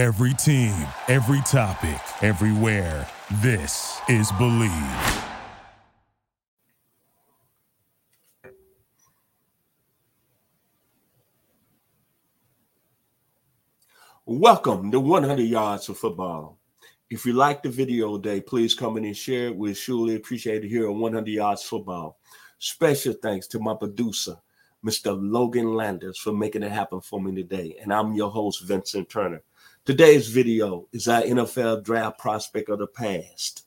Every team, every topic, everywhere. This is Bleav. Welcome to 100 Yards of Football. If you like the video today, please come in and share it. We surely appreciate it here on 100 Yards Football. Special thanks to my producer, Mr. Logan Landers, for making it happen for me today. And I'm your host, Vincent Turner. Today's video is our NFL draft prospect of the past.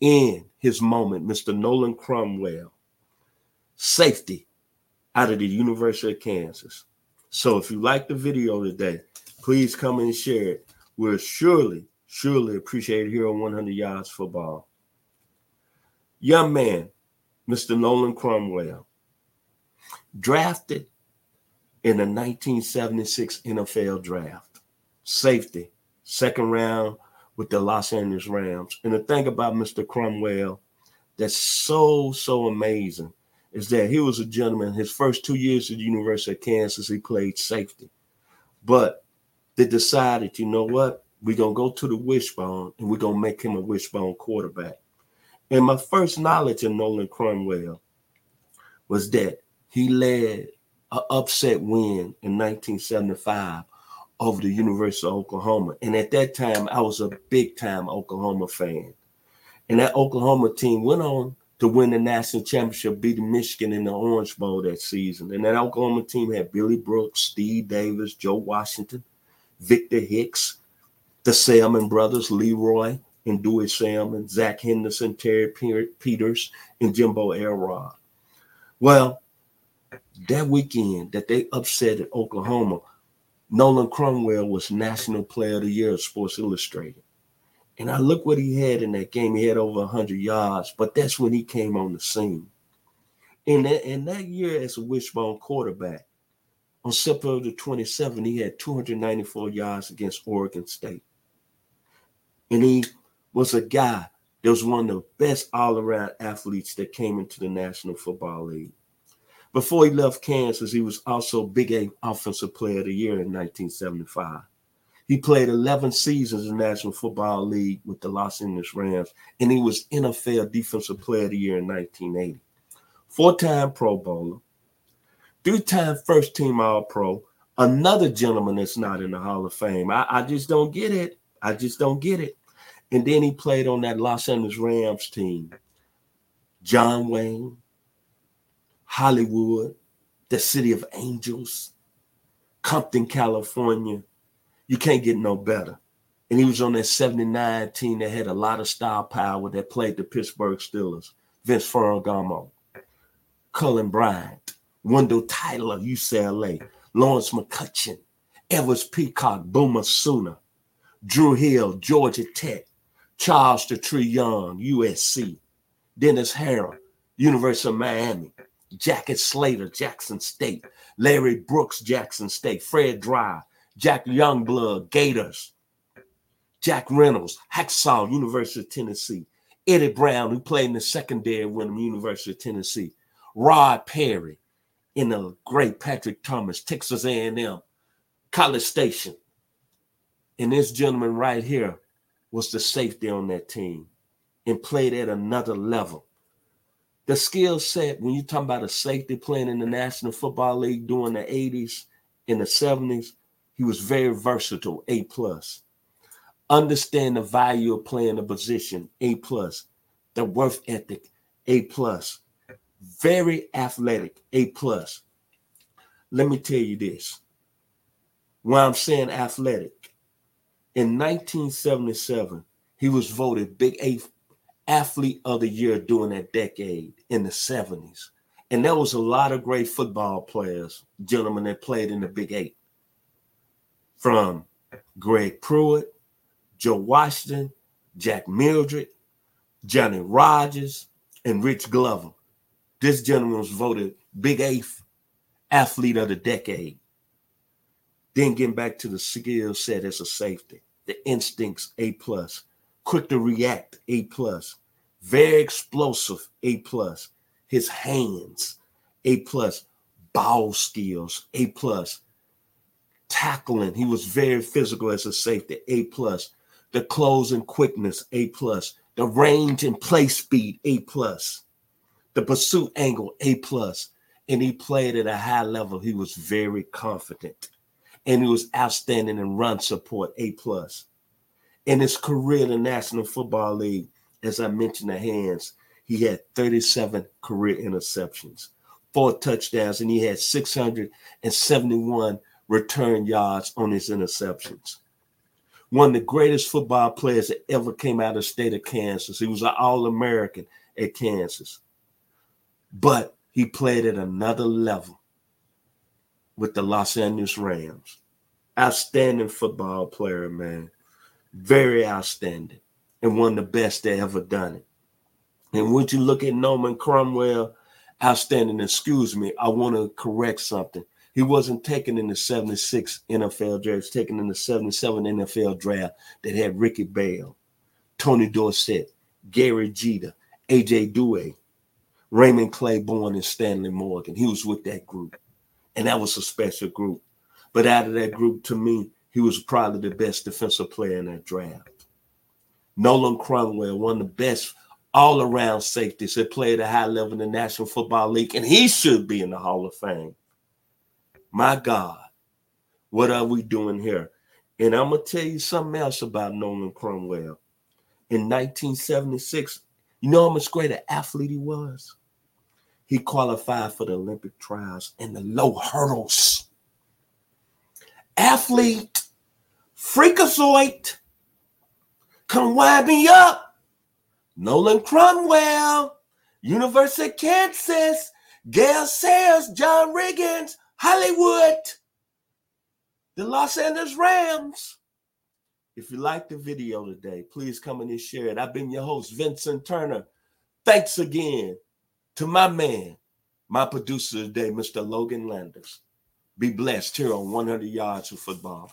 In his moment, Mr. Nolan Cromwell, safety out of the University of Kansas. So if you like the video today, please come and share it. We'll surely, surely appreciate it here on 100 Yards Football. Young man, Mr. Nolan Cromwell, drafted in the 1976 NFL draft, safety, second round with the Los Angeles Rams. And the thing about Mr. Cromwell that's so, so amazing is that he was a gentleman. His first two years at the University of Kansas, he played safety. But they decided, you know what? We're going to go to the wishbone and we're going to make him a wishbone quarterback. And my first knowledge of Nolan Cromwell was that he led an upset win in 1975 over the University of Oklahoma. And at that time, I was a big time Oklahoma fan. And that Oklahoma team went on to win the national championship, beating Michigan in the Orange Bowl that season. And that Oklahoma team had Billy Brooks, Steve Davis, Joe Washington, Victor Hicks, the Selmon brothers, Leroy and Dewey Selmon, Zach Henderson, Terry Peters, and Jimbo Elrod. Well, that weekend that they upset at Oklahoma, Nolan Cromwell was National Player of the Year of Sports Illustrated. And I look what he had in that game. He had over 100 yards, but that's when he came on the scene. In that, in that year as a wishbone quarterback, on September the 27th, he had 294 yards against Oregon State. And he was a guy that was one of the best all around athletes that came into the National Football League. Before he left Kansas, he was also Big Eight Offensive Player of the Year in 1975. He played 11 seasons in the National Football League with the Los Angeles Rams, and he was NFL Defensive Player of the Year in 1980. Four time Pro Bowler, two-time first team all pro, another gentleman that's not in the Hall of Fame. I, I just don't get it. I just don't get it. And then he played on that Los Angeles Rams team. John Wayne, Hollywood, the city of angels, Compton, California. You can't get no better. And he was on that 79 team that had a lot of star power that played the Pittsburgh Steelers. Vince Ferragamo, Cullen Bryant, Wendell Tyler, UCLA, Lawrence McCutcheon, Elvis Peacock, Boomer Sooner, Drew Hill, Georgia Tech, Charles the Tree Young, USC, Dennis Harrah, University of Miami, Jackie Slater, Jackson State, Larry Brooks, Jackson State, Fred Dryer, Jack Youngblood, Gators, Jack Reynolds, Hacksaw, University of Tennessee, Eddie Brown, who played in the secondary with him, University of Tennessee, Rod Perry, in the great Patrick Thomas, Texas A&M, College Station. And this gentleman right here was the safety on that team and played at another level. The skill set, when you talk about a safety playing in the National Football League during the 80s and the 70s, he was very versatile, A plus. Understand the value of playing a position, A plus. The worth ethic, A plus very athletic, A plus. Let me tell you this. When I'm saying athletic, in 1977, he was voted Big Eight Athlete of the Year during that decade in the 70s. And there was a lot of great football players, gentlemen, that played in the Big Eight. From Greg Pruitt, Joe Washington, Jack Mildren, Johnny Rodgers, and Rich Glover. This gentleman was voted Big Eighth athlete of the decade. Then getting back to the skill set as a safety, the instincts A plus, quick to react A plus, very explosive A plus, his hands A plus, ball skills A plus. tackling. He was very physical as a safety, A plus. The closing quickness, A plus. The range and play speed, A plus. The pursuit angle, A plus. And he played at a high level. He was very confident. And he was outstanding in run support, A plus. In his career in the National Football League, as I mentioned, the hands, he had 37 career interceptions, four touchdowns, and he had 671 return yards on his interceptions. One of the greatest football players that ever came out of the state of Kansas. He was an All American at Kansas. But he played at another level with the Los Angeles Rams. Outstanding football player, man. Very outstanding. And one of the best that ever done it. And when you look at Norman Cromwell, outstanding, excuse me, I want to correct something. He wasn't taken in the 76 NFL draft, he was taken in the 77 NFL draft that had Ricky Bell, Tony Dorsett, Gary Jeter, AJ Duhe, Raymond Clayborn, and Stanley Morgan. He was with that group. And that was a special group. But out of that group, to me, he was probably the best defensive player in that draft. Nolan Cromwell, one of the best all around safeties that played at a high level in the National Football League, and he should be in the Hall of Fame. My God, what are we doing here? And I'm going to tell you something else about Nolan Cromwell. In 1976, you know how much great an athlete he was? He qualified for the Olympic trials in the low hurdles. Athlete, freakazoid, come wind me up. Nolan Cromwell, University of Kansas, Gale Sayers, John Riggins, Hollywood, the Los Angeles Rams. If you like the video today, please come in and share it. I've been your host, Vincent Turner. Thanks again to my man, my producer today, Mr. Logan Landers. Be blessed here on 100 Yards of Football.